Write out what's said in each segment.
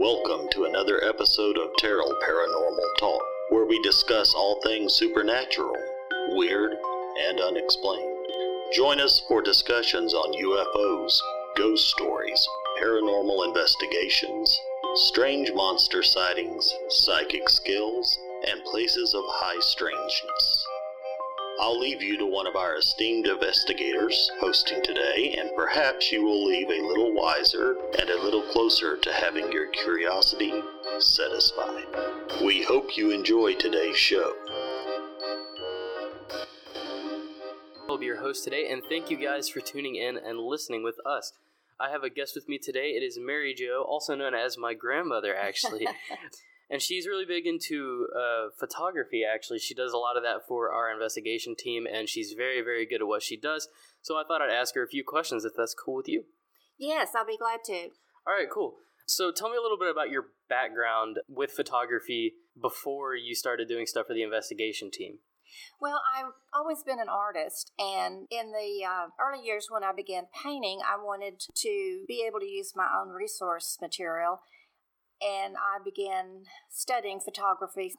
Welcome to another episode of Terrell Paranormal Talk, where we discuss all things supernatural, weird, and unexplained. Join us for discussions on UFOs, ghost stories, paranormal investigations, strange monster sightings, psychic skills, and places of high strangeness. I'll leave you to one of our esteemed investigators hosting today, and perhaps you will leave a little wiser and a little closer to having your curiosity satisfied. We hope you enjoy today's show. I'll be your host today, and thank you guys for tuning in and listening with us. I have a guest with me today. It is Mary Jo, also known as my grandmother, actually. and she's really big into uh, photography actually. She does a lot of that for our investigation team and she's very very good at what she does. So i thought i'd ask her a few questions if that's cool with you. Yes, I'll be glad to. all right cool. So tell me a little bit about your background with photography before you started doing stuff for the investigation team. Well, I've always been an artist, and in the uh, early years when I began painting, I wanted to be able to use my own resource material, and I began studying photography.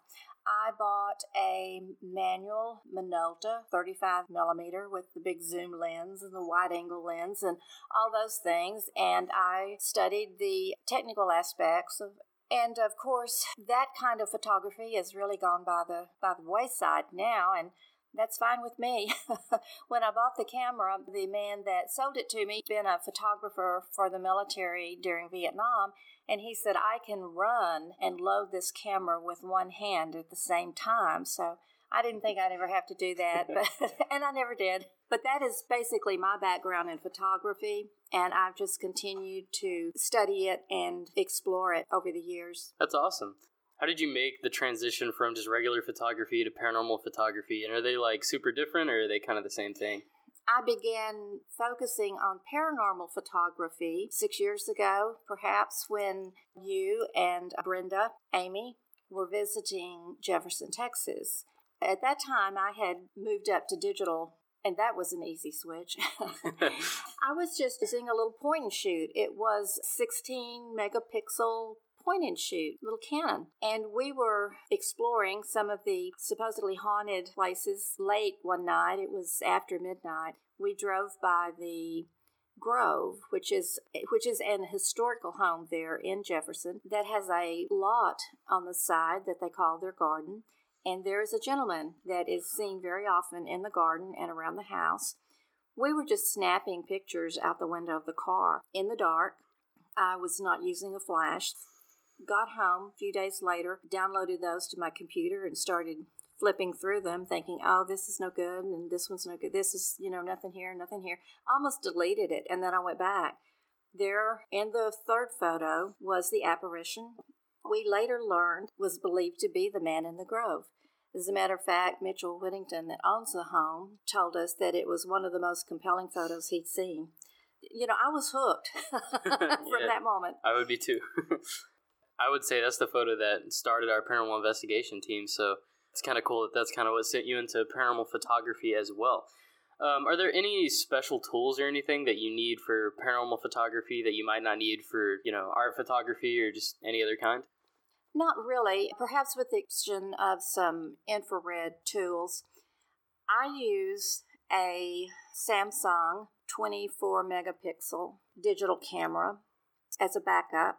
I bought a manual Minolta 35 millimeter with the big zoom lens and the wide angle lens and all those things, and I studied the technical aspects of and of course, that kind of photography has really gone by the by the wayside now, and that's fine with me. when I bought the camera, the man that sold it to me been a photographer for the military during Vietnam, and he said I can run and load this camera with one hand at the same time. So I didn't think I'd ever have to do that, but and I never did. But that is basically my background in photography, and I've just continued to study it and explore it over the years. that's awesome how did you make the transition from just regular photography to paranormal photography and are they like super different or are they kind of the same thing I began focusing on paranormal photography six years ago, perhaps when you and Brenda, Amy, were visiting Jefferson, Texas. At that time, I had moved up to digital, and that was an easy switch. I was just using a little point and shoot. It was 16 megapixel point and shoot, little Canon. And we were exploring some of the supposedly haunted places late one night. It was after midnight. We drove by the Grove, which is which is an historical home there in Jefferson that has a lot on the side that they call their garden. And there is a gentleman that is seen very often in the garden and around the house. We were just snapping pictures out the window of the car in the dark. I was not using a flash. Got home a few days later, downloaded those to my computer and started flipping through them, thinking, oh, this is no good, and this one's no good. This is, you know, nothing here, nothing here. Almost deleted it, and then I went back. There, in the third photo, was the apparition we later learned was believed to be the man in the grove. As a matter of fact, Mitchel Whittington, that owns the home, told us that it was one of the most compelling photos he'd seen. You know, I was hooked from Yeah. that moment. I would be too. I would say that's the photo that started our paranormal investigation team. So it's kind of cool that that's kind of what sent you into paranormal photography as well. Um, are there any special tools or anything that you need for paranormal photography that you might not need for, you know, art photography or just any other kind? Not really. Perhaps with the exception of some infrared tools. I use a Samsung 24 megapixel digital camera as a backup.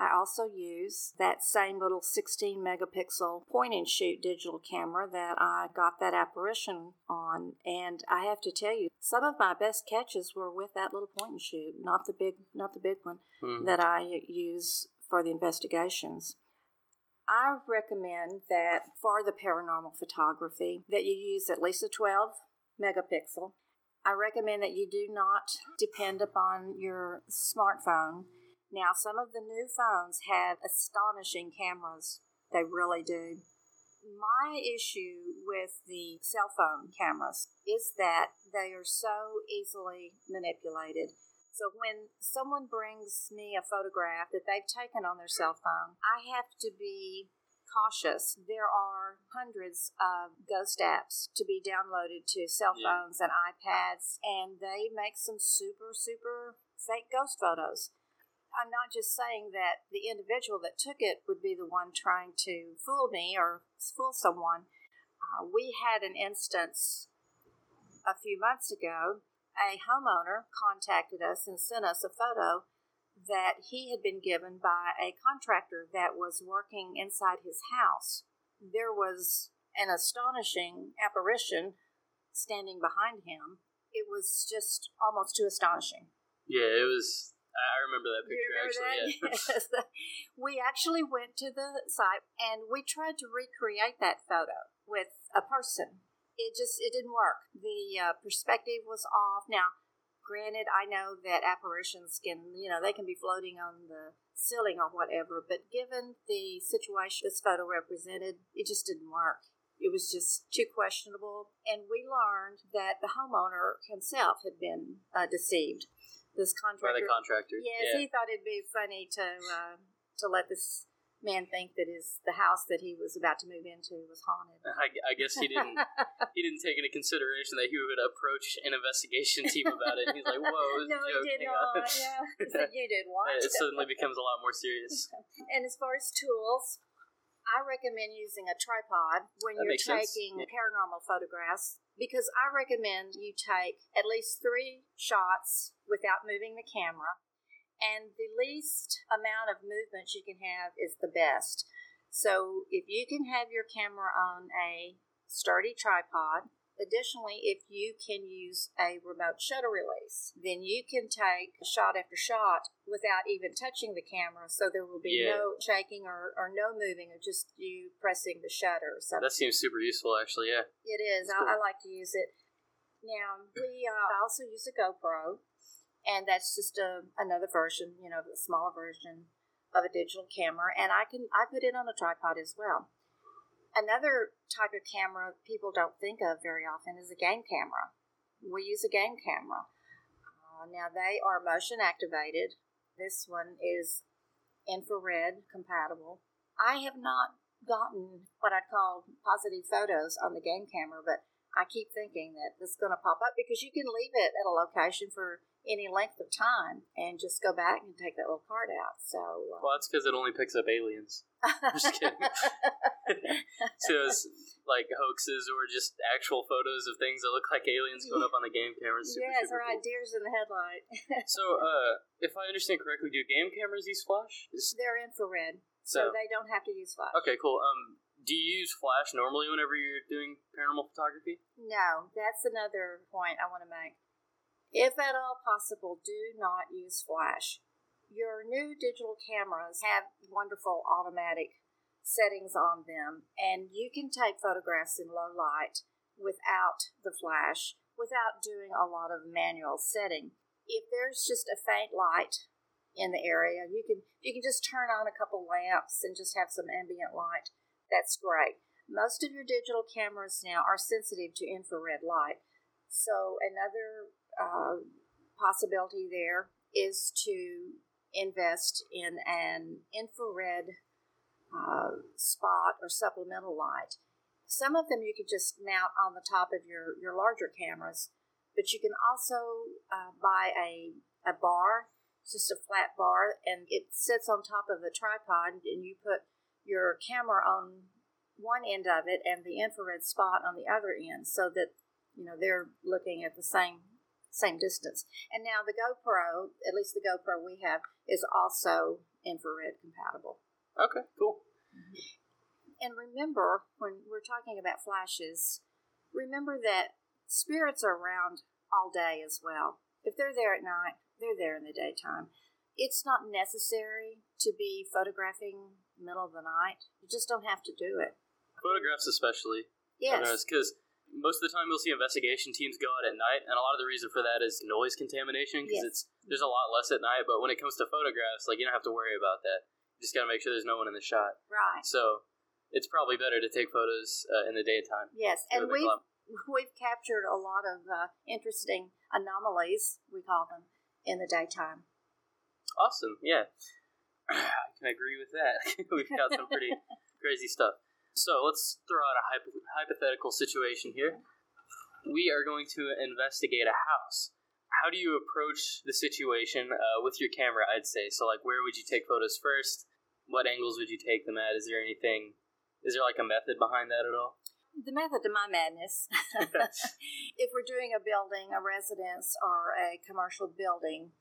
I also use that same little 16 megapixel point and shoot digital camera that I got that apparition on. And I have to tell you, some of my best catches were with that little point and shoot, not the big, not the big one Hmm. that I use for the investigations. I recommend that for the paranormal photography that you use at least a 12 megapixel. I recommend that you do not depend upon your smartphone. Now, some of the new phones have astonishing cameras. They really do. My issue with the cell phone cameras is that they are so easily manipulated. So when someone brings me a photograph that they've taken on their cell phone, I have to be cautious. There are hundreds of ghost apps to be downloaded to cell Yeah. phones and iPads, and they make some super, super fake ghost photos. I'm not just saying that the individual that took it would be the one trying to fool me or fool someone. Uh, we had an instance a few months ago. A homeowner contacted us and sent us a photo that he had been given by a contractor that was working inside his house. There was an astonishing apparition standing behind him. It was just almost too astonishing. Yeah, it was. I remember that picture remember actually. that? Yeah. Yes. we actually went to the site and we tried to recreate that photo with a person. It just it didn't work. The uh, perspective was off. Now, granted, I know that apparitions can you know they can be floating on the ceiling or whatever, but given the situation this photo represented, it just didn't work. It was just too questionable, and we learned that the homeowner himself had been uh, deceived. This By contractor, the contractor. Yes, yeah. he thought it'd be funny to uh, to let this man think that his the house that he was about to move into was haunted. I, I guess he didn't. he didn't take into consideration that he would approach an investigation team about it. He's like, "Whoa, no, he did not. Yeah, he said you did what? it suddenly becomes a lot more serious. And as far as tools, I recommend using a tripod when That you're taking Yeah. paranormal photographs because I recommend you take at least three shots without moving the camera. And the least amount of movement you can have is the best. So if you can have your camera on a sturdy tripod, additionally, if you can use a remote shutter release, then you can take shot after shot without even touching the camera. So there will be Yeah. no shaking or, or no moving, or just you pressing the shutter. So That seems super useful, actually. Yeah. it is. That's I, I like to use it. Now we uh, also use a GoPro, and that's just a, another version, you know, a smaller version of a digital camera, and I can I put it on a tripod as well. Another type of camera people don't think of very often is a game camera. We use a game camera. Uh, now they are motion activated. This one is infrared compatible. I have not gotten what I'd call positive photos on the game camera, but I keep thinking that it's going to pop up because you can leave it at a location for any length of time and just go back and take that little card out. So, uh, Well, that's because it only picks up aliens. just kidding. so it's like hoaxes or just actual photos of things that look like aliens going up on the game cameras. Super, yes, super right, cool. deers in the headlight. So, uh, if I understand correctly, do game cameras use flash? They're infrared, so, So- they don't have to use flash. Okay, cool. Um, do you use flash normally whenever you're doing paranormal photography? No, that's another point I want to make. If at all possible, do not use flash. Your new digital cameras have wonderful automatic settings on them, and you can take photographs in low light without the flash, without doing a lot of manual setting. If there's just a faint light in the area, you can you can just turn on a couple lamps and just have some ambient light. That's great. Most of your digital cameras now are sensitive to infrared light. So, another uh, possibility there is to invest in an infrared uh, spot or supplemental light. Some of them you could just mount on the top of your, your larger cameras, but you can also uh, buy a, a bar, just a flat bar, and it sits on top of the tripod, and you put your camera on one end of it and the infrared spot on the other end so that you know they're looking at the same same distance. And now the gopro at least the gopro we have is also infrared compatible. Okay, cool. Mm-hmm. and remember when we're talking about flashes remember that spirits are around all day as well. If they're there at night they're there in the daytime. It's not necessary to be photographing middle of the night you just don't have to do it Photographs, especially. yes Because most of the time you'll see investigation teams go out at night, and a lot of the reason for that is noise contamination. Because Yes. it's there's a lot less at night. But when it comes to photographs, like you don't have to worry about that. You just gotta make sure there's no one in the shot. right So it's probably better to take photos uh, in the daytime. Yes, and we've club. we've captured a lot of uh, interesting anomalies. We call them in the daytime. Awesome. Yeah. I can agree with that. We've got some pretty crazy stuff. So let's throw out a hypo- hypothetical situation here. We are going to investigate a house. how do you approach the situation uh, with your camera? I'd say so. Like, where would you take photos first? What angles would you take them at? Is there anything? Is there like a method behind that at all? The method to my madness. if we're doing a building, a residence, or a commercial building,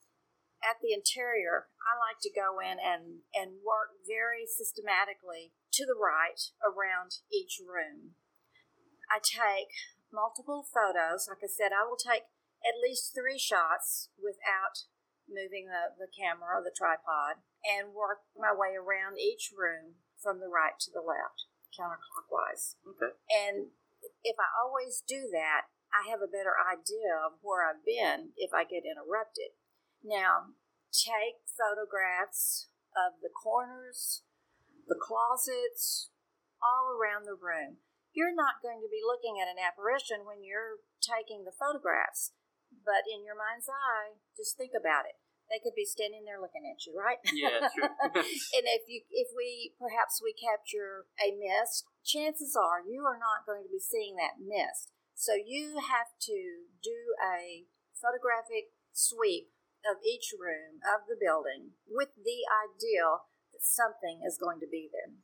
at the interior, I like to go in and, and work very systematically to the right around each room. I take multiple photos. Like I said, I will take at least three shots without moving the, the camera or the tripod and work my way around each room from the right to the left counterclockwise. Okay. And if I always do that, I have a better idea of where I've been if I get interrupted. Now, take photographs of the corners, the closets, all around the room. You're not going to be looking at an apparition when you're taking the photographs, but in your mind's eye, just think about it they could be standing there looking at you, right? Yeah, true. and if you if we perhaps we capture a mist, chances are you are not going to be seeing that mist. So you have to do a photographic sweep of each room of the building with the idea that something is going to be there.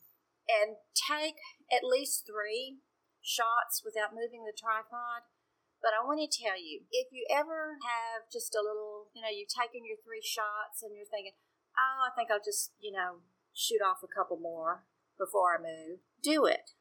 And take at least three shots without moving the tripod but I want to tell you, if you ever have just a little, you know, you've taken your three shots and you're thinking, oh, I think I'll just, you know, shoot off a couple more before I move, do it.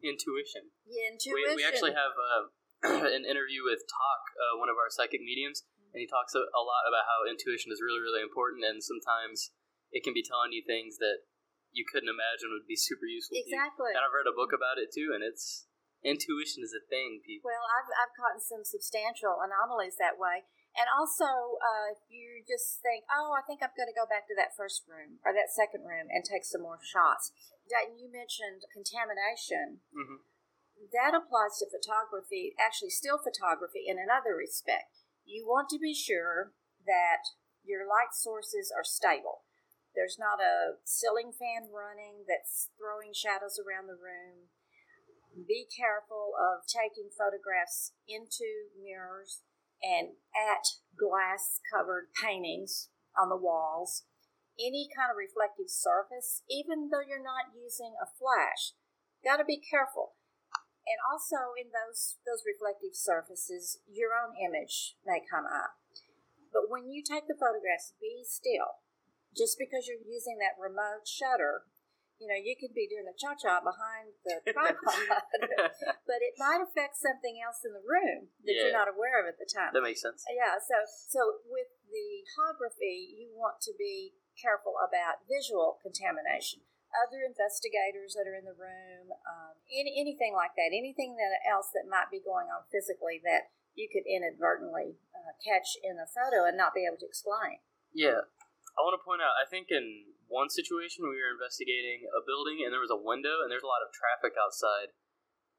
Intuition. Yeah, intuition. We, we actually have uh, an interview with Talk, uh, one of our psychic mediums, and he talks a, a lot about how intuition is really, really important, and sometimes it can be telling you things that you couldn't imagine would be super useful. Exactly. And I've read a book about it too, and it's intuition is a thing, people. Well, I've, I've caught some substantial anomalies that way. And also, uh, if you just think, oh, I think I'm going to go back to that first room or that second room and take some more shots. Dayton, you mentioned contamination. Mm-hmm. That applies to photography, actually, still photography in another respect. You want to be sure that your light sources are stable. There's not a ceiling fan running that's throwing shadows around the room be careful of taking photographs into mirrors and at glass covered paintings on the walls. Any kind of reflective surface, even though you're not using a flash, got to be careful. And also in those those reflective surfaces, your own image may come up. But when you take the photographs, be still. Just because you're using that remote shutter you know, you could be doing a cha cha behind the tripod, but it might affect something else in the room that yeah. you're not aware of at the time. That makes sense. Yeah. So, so with the photography, you want to be careful about visual contamination. Other investigators that are in the room, um, any, anything like that, anything that else that might be going on physically that you could inadvertently uh, catch in the photo and not be able to explain. Yeah, I want to point out. I think in one situation we were investigating a building and there was a window and there's a lot of traffic outside.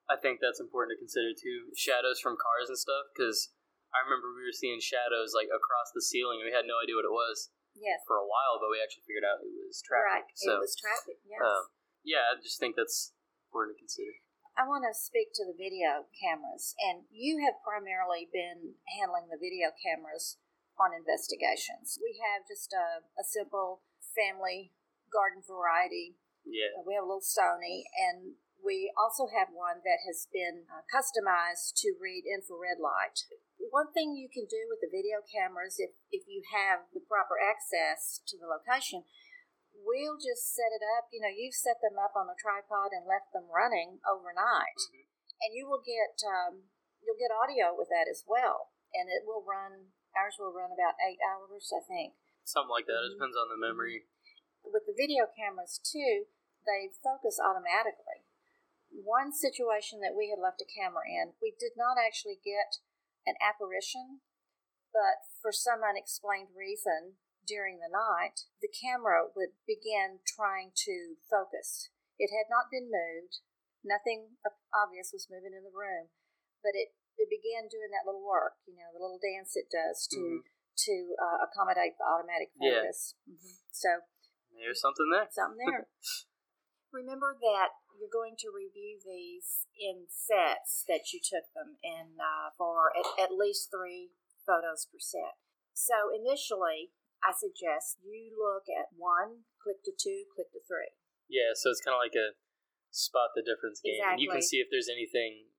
I think that's important to consider too. Shadows from cars and stuff because I remember we were seeing shadows like across the ceiling and we had no idea what it was. Yes. For a while, but we actually figured out it was traffic. Right. So, it was traffic. Yes. Um, yeah, I just think that's important to consider. I want to speak to the video cameras, and you have primarily been handling the video cameras on investigations. We have just a, a simple family garden variety. Yeah. We have a little Sony, and we also have one that has been uh, customized to read infrared light. One thing you can do with the video cameras, if, if you have the proper access to the location, we'll just set it up. You know, you've set them up on a tripod and left them running overnight, mm-hmm. and you will get um, you'll get audio with that as well, and it will run. Ours will run about eight hours, I think. Something like that. It mm-hmm. depends on the memory. With the video cameras, too, they focus automatically. One situation that we had left a camera in, we did not actually get an apparition, but for some unexplained reason during the night, the camera would begin trying to focus. It had not been moved, nothing obvious was moving in the room, but it, it began doing that little work, you know, the little dance it does to. Mm-hmm to uh, accommodate the automatic focus. Yeah. Mm-hmm. So there's something there. Something there. Remember that you're going to review these in sets that you took them in uh, for at, at least three photos per set. So initially, I suggest you look at one, click to two, click to three. Yeah, so it's kind of like a spot the difference game. And you can see if there's anything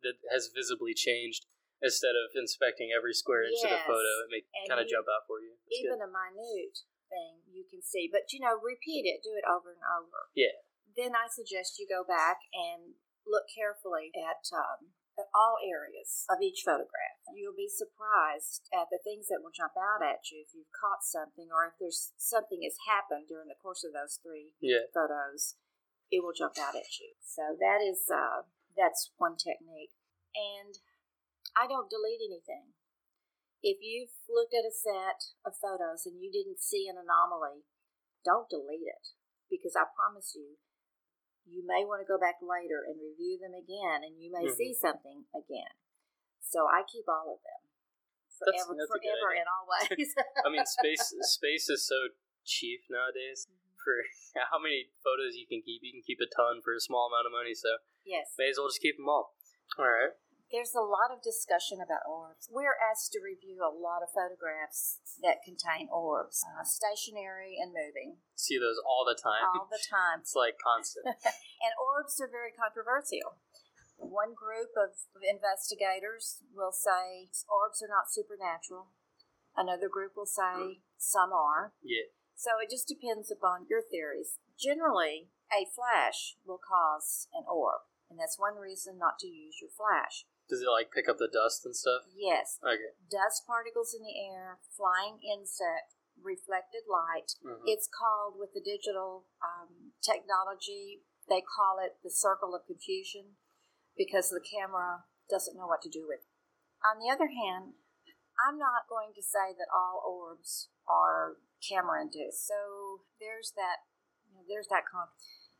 that has visibly changed instead of inspecting every square inch of the photo. It may kind of jump out for you. It's Even good. a minute thing you can see, but you know, repeat it, do it over and over. Yeah. Then I suggest you go back and look carefully at, um, at all areas of each photograph. You'll be surprised at the things that will jump out at you if you've caught something or if there's something has happened during the course of those three Yeah. photos, it will jump out at you. So that is uh, that's one technique. And I don't delete anything. If you've looked at a set of photos and you didn't see an anomaly, don't delete it because I promise you, you may want to go back later and review them again, and you may Mhm. see something again. So I keep all of them forever, that's good forever and always. I mean, space space is so cheap nowadays. For how many photos you can keep, you can keep a ton for a small amount of money. So yes. may as well just keep them all. All right. There's a lot of discussion about orbs. We're asked to review a lot of photographs that contain orbs, uh, stationary and moving, See those all the time. all the time. It's like constant. And orbs are very controversial. One group of investigators will say orbs are not supernatural. Another group will say some are. yeah. So it just depends upon your theories. Generally, a flash will cause an orb, and that's one reason not to use your flash. Does it like pick up the dust and stuff? Yes, Okay. dust particles in the air, flying insect, reflected light. Mhm. It's called, with the digital um, technology, they call it the circle of confusion because the camera doesn't know what to do with it. On the other hand, I'm not going to say that all orbs are camera induced. So there's that, you know, there's that con-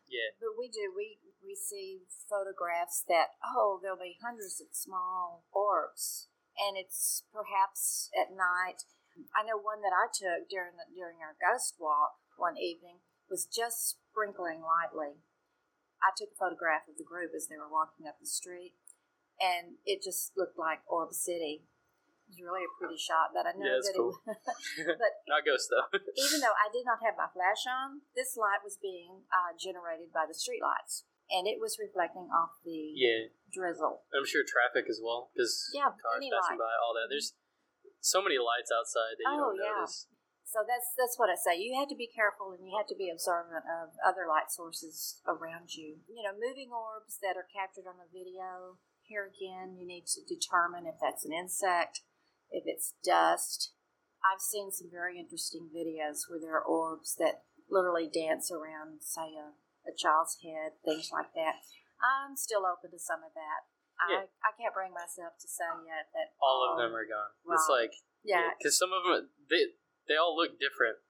Yeah. but we do. We receive photographs that, oh, there'll be hundreds of small orbs, and it's perhaps at night. I know one that I took during the, during our ghost walk one evening was just sprinkling lightly. I took a photograph of the group as they were walking up the street, and it just looked like Orb City. It was really a pretty shot, but I know Yeah, it's that cool. it. but Not ghost though. even though I did not have my flash on, this light was being uh, generated by the street lights, and it was reflecting off the yeah. drizzle. I'm sure traffic as well because Yeah, cars passing light. by, all that. There's so many lights outside that you Oh, don't yeah. notice. So that's that's what I say. You have to be careful, and you have to be observant of other light sources around you. You know, moving orbs that are captured on a video. Here again, you need to determine if that's an insect, if it's dust. I've seen some very interesting videos where there are orbs that literally dance around, say, a, a child's head, things like that. I'm still open to some of that. Yeah. I, I can't bring myself to say yet that All of them are gone. It's like yeah, because some of them they they all look different.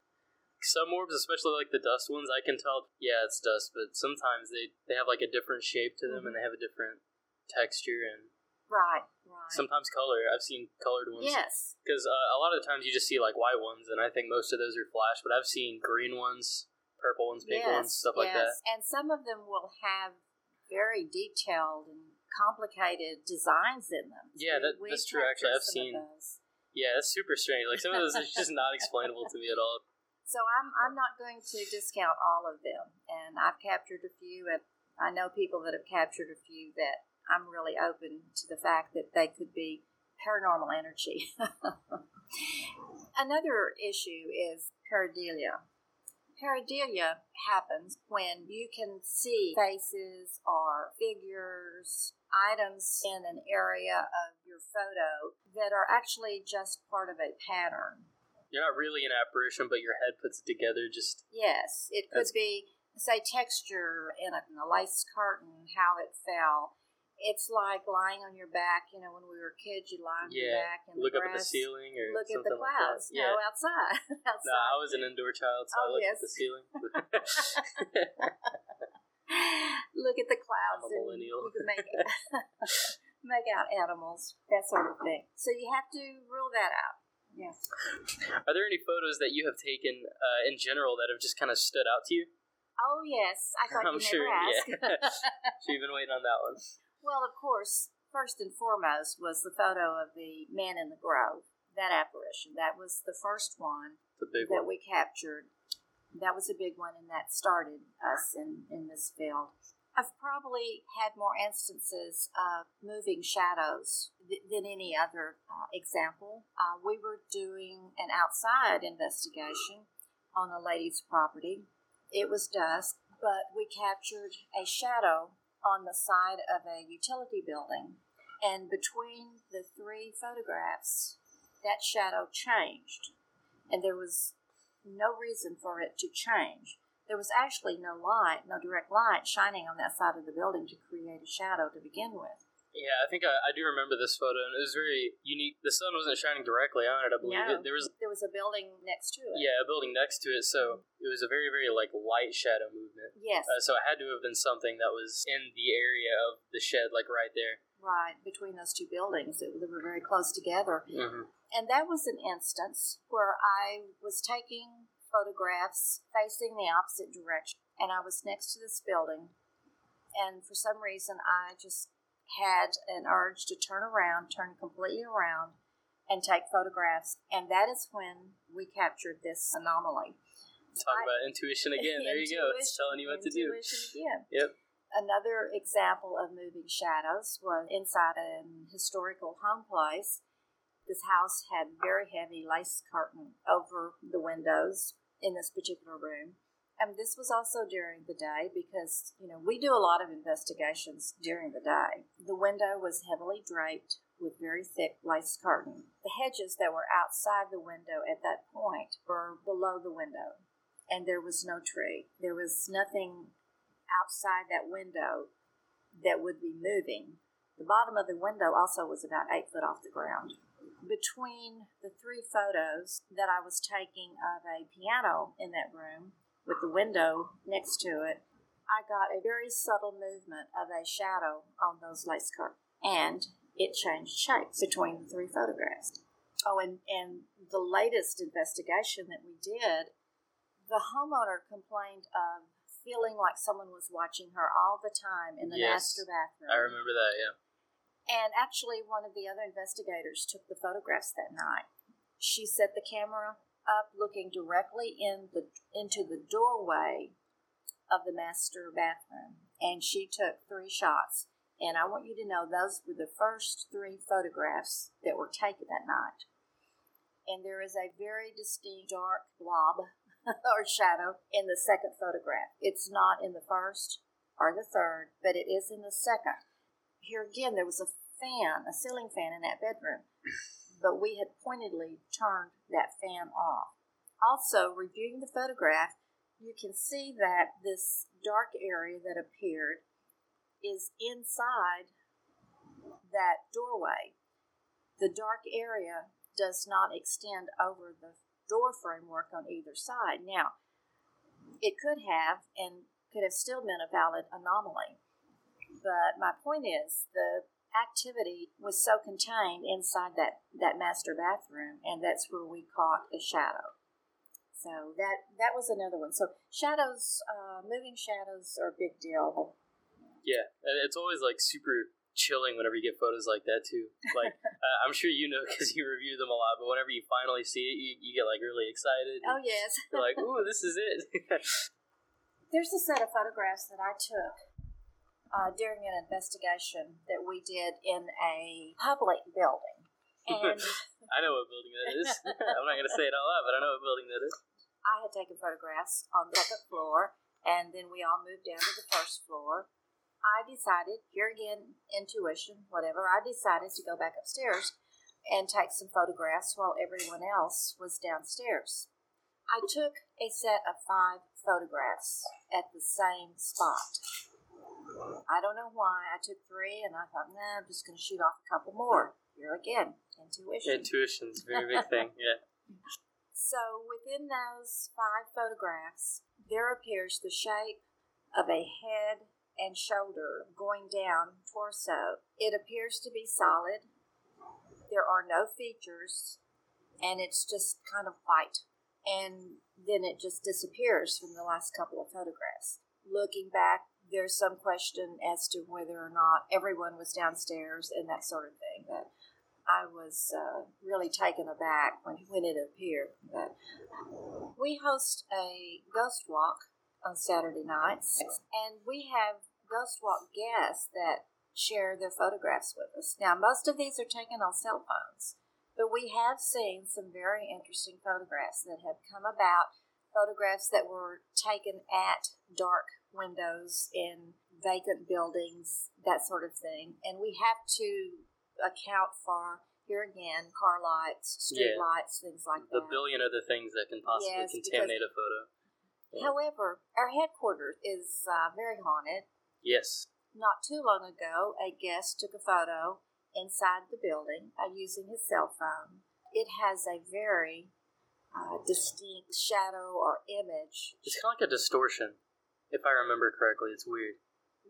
Some orbs, especially like the dust ones, I can tell. Yeah, it's dust, but sometimes they they have like a different shape to them, mm-hmm. and they have a different texture and right, right. sometimes color. I've seen colored ones. yes, Because uh, a lot of the times you just see like white ones, and I think most of those are flash. But I've seen green ones, purple ones, pink ones, stuff like that. And some of them will have very detailed and complicated designs in them. Yeah, that- that's true, actually. I've seen- Yeah, that's super strange. Like some of those is just not explainable to me at all. So I'm I'm not going to discount all of them, and I've captured a few, and I know people that have captured a few that I'm really open to the fact that they could be paranormal energy. Another issue is pareidolia. Pareidolia happens when you can see faces or figures, items in an area of your photo that are actually just part of a pattern. You're not really an apparition, but your head puts it together. Just Yes, it could be, say, texture in a, in a lace curtain, how it fell. It's like lying on your back. You know, when we were kids, you lie on your back and look the up at the ceiling or Look at the clouds. that. Yeah. No, outside. No. I was an indoor child, so I Oh, looked yes. at the ceiling. look at the clouds I'm a and millennial. you can make make out animals, that sort of thing. So you have to rule that out. Yeah. Are there any photos that you have taken uh, in general that have just kind of stood out to you? Oh yes, I thought I'm you sure, never asked. yeah. So you've been waiting on that one. Well, of course, first and foremost was the photo of the man in the grove. that apparition. That was the first one The big that one. we captured. That was a big one, and that started us in, in this field. I've probably had more instances of moving shadows th- than any other uh, example. Uh, we were doing an outside investigation on a lady's property. It was dusk, but we captured a shadow on the side of a utility building. And between the three photographs, that shadow changed. And there was no reason for it to change. There was actually no light, no direct light shining on that side of the building to create a shadow to begin with. Yeah, I think I, I do remember this photo, and it was very unique. The sun wasn't shining directly on it, I believe. No. It, there was, There was a building next to it. yeah, a building next to it, so it was a very, very, like, light shadow movement. Yes, Uh, so it had to have been something that was in the area of the shed, like right there. right, between those two buildings. It, they were very close together. Mm-hmm. And that was an instance where I was taking photographs facing the opposite direction, and I was next to this building, and for some reason I just had an urge to turn around, turn completely around, and take photographs. And that is when we captured this anomaly. Talk I- about intuition again. There you go. It's telling you what to do. Again. Yep. Another example of moving shadows was inside an historical home place. This house had very heavy lace curtain over the windows in this particular room. And this was also during the day because, you know, we do a lot of investigations during the day. The window was heavily draped with very thick lace curtain. The hedges that were outside the window at that point were below the window, and there was no tree. There was nothing outside that window that would be moving. The bottom of the window also was about eight foot off the ground. Between the three photos that I was taking of a piano in that room with the window next to it, I got a very subtle movement of a shadow on those lace curtains. And it changed shape between the three photographs. Oh, and, and the latest investigation that we did, the homeowner complained of feeling like someone was watching her all the time in the Yes, master bathroom. I remember that, yeah. And actually, one of the other investigators took the photographs that night. She set the camera up, looking directly in the into the doorway of the master bathroom, and she took three shots. And I want you to know those were the first three photographs that were taken that night. And there is a very distinct dark blob or shadow in the second photograph. It's not in the first or the third, but it is in the second here again, there was a fan, a ceiling fan in that bedroom, but we had pointedly turned that fan off. Also, reviewing the photograph, you can see that this dark area that appeared is inside that doorway. The dark area does not extend over the door framework on either side. Now, it could have and could have still been a valid anomaly. But my point is, the activity was so contained inside that, that master bathroom, and that's where we caught a shadow. So that that was another one. So shadows, uh, moving shadows are a big deal. Yeah, and it's always like super chilling whenever you get photos like that too. Like uh, I'm sure you know because you review them a lot, but whenever you finally see it, you, you get like really excited. Oh yes, You're like, ooh, this is it. there's a set of photographs that I took uh, during an investigation that we did in a public building, and I know what building that is. I'm not gonna say it all out, but I know what building that is. I had taken photographs on the second floor, and then we all moved down to the first floor. I decided, here again, intuition, whatever, I decided to go back upstairs and take some photographs while everyone else was downstairs. I took a set of five photographs at the same spot. I don't know why. I took three and I thought, nah, I'm just going to shoot off a couple more. Here again, intuition. Intuition's a very big thing. Yeah. So within those five photographs, there appears the shape of a head and shoulder going down torso. It appears to be solid. There are no features, and it's just kind of white. And then it just disappears from the last couple of photographs. Looking back, there's some question as to whether or not everyone was downstairs and that sort of thing. But I was uh, really taken aback when, when it appeared. But we host a ghost walk on Saturday nights, and we have ghost walk guests that share their photographs with us. Now, most of these are taken on cell phones, but we have seen some very interesting photographs that have come about. Photographs that were taken at dark windows in vacant buildings, that sort of thing. And we have to account for here again car lights, street Yeah. lights, things like The that. billion other things that can possibly Yes, contaminate a photo. However, our headquarters is uh, very haunted. Yes. Not too long ago, a guest took a photo inside the building uh, using his cell phone. It has a very uh, distinct shadow or image. It's kind of like a distortion, if I remember correctly. It's weird.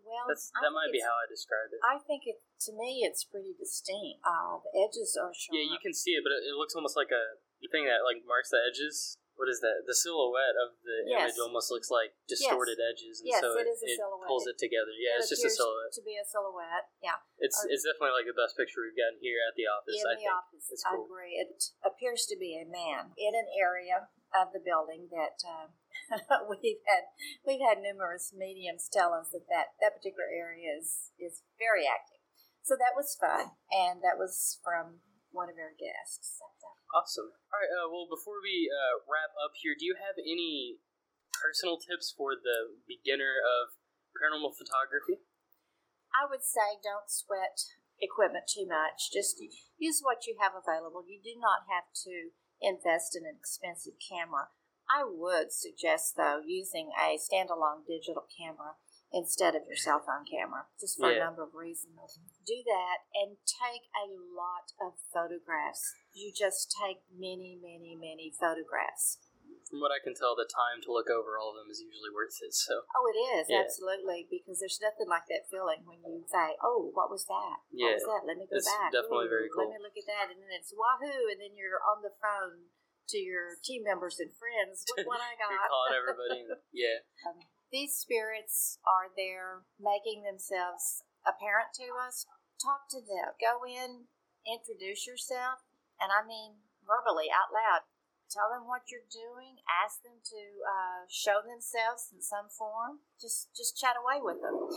Well, That's that might be how I describe it. I think it to me it's pretty distinct. Uh, the edges are sharp. Yeah, you can see it, but it, it looks almost like a thing that like marks the edges. What is that? The silhouette of the Yes. image almost looks like distorted edges, and Yes, so it it, is a silhouette. pulls it together. Yeah, It it's just a silhouette. To be a silhouette, yeah. It's Or- it's definitely like the best picture we've gotten here at the office. in I the think office. it's I cool. agree. It appears to be a man in an area of the building that uh, we've had we've had numerous mediums tell us that, that that particular area is is very active. So that was fun, and that was from one of our guests. Awesome. All right. Uh, well, before we uh, wrap up here, do you have any personal tips for the beginner of paranormal photography? I would say don't sweat equipment too much. Just use what you have available. You do not have to invest in an expensive camera. I would suggest, though, using a standalone digital camera instead of your cell phone camera, just for Yeah. a number of reasons. Do that and take a lot of photographs. You just take many, many, many photographs. From what I can tell, the time to look over all of them is usually worth it. So Oh, it is Yeah. absolutely because there's nothing like that feeling when you say, "Oh, what was that? What was that? Let me go It's back. definitely very cool. Let me look at that." And then it's wahoo, and then you're on the phone to your team members and friends. Look what I got! you're calling everybody. yeah. Um, these spirits are there, making themselves apparent to us. Talk to them. Go in, introduce yourself, and I mean verbally out loud. Tell them what you're doing. Ask them to uh, show themselves in some form. Just just chat away with them.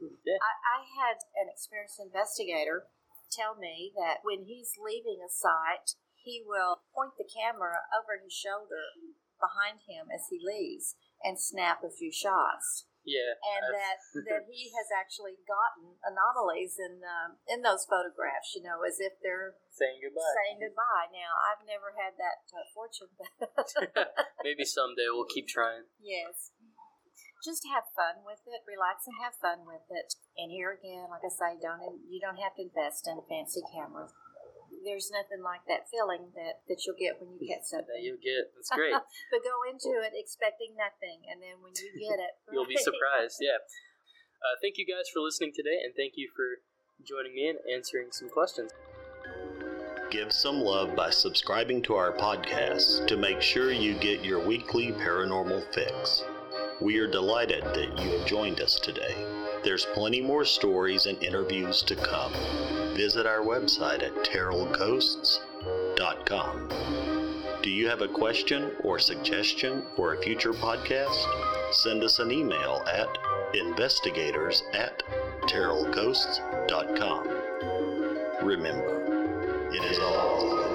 Yeah. I, I had an experienced investigator tell me that when he's leaving a site, he will point the camera over his shoulder behind him as he leaves and snap a few shots Yeah. and that that he has actually gotten anomalies in um, in those photographs. You know, as if they're saying goodbye. saying goodbye. Now, I've never had that uh, fortune, but Maybe someday we'll keep trying. yes, just have fun with it, relax and have fun with it. And here again, like I say, don't you don't have to invest in fancy cameras. There's nothing like that feeling that, that you'll get when you get That something. you'll get. That's great. but go into it expecting nothing, and then when you get it, You'll be surprised. Yeah. Uh, thank you guys for listening today, and thank you for joining me and answering some questions. Give some love by subscribing to our podcast to make sure you get your weekly paranormal fix. We are delighted that you have joined us today. There's plenty more stories and interviews to come. Visit our website at terrellghosts.com. Do you have a question or suggestion for a future podcast? Send us an email at investigators at terrellghosts.com. Remember, it is all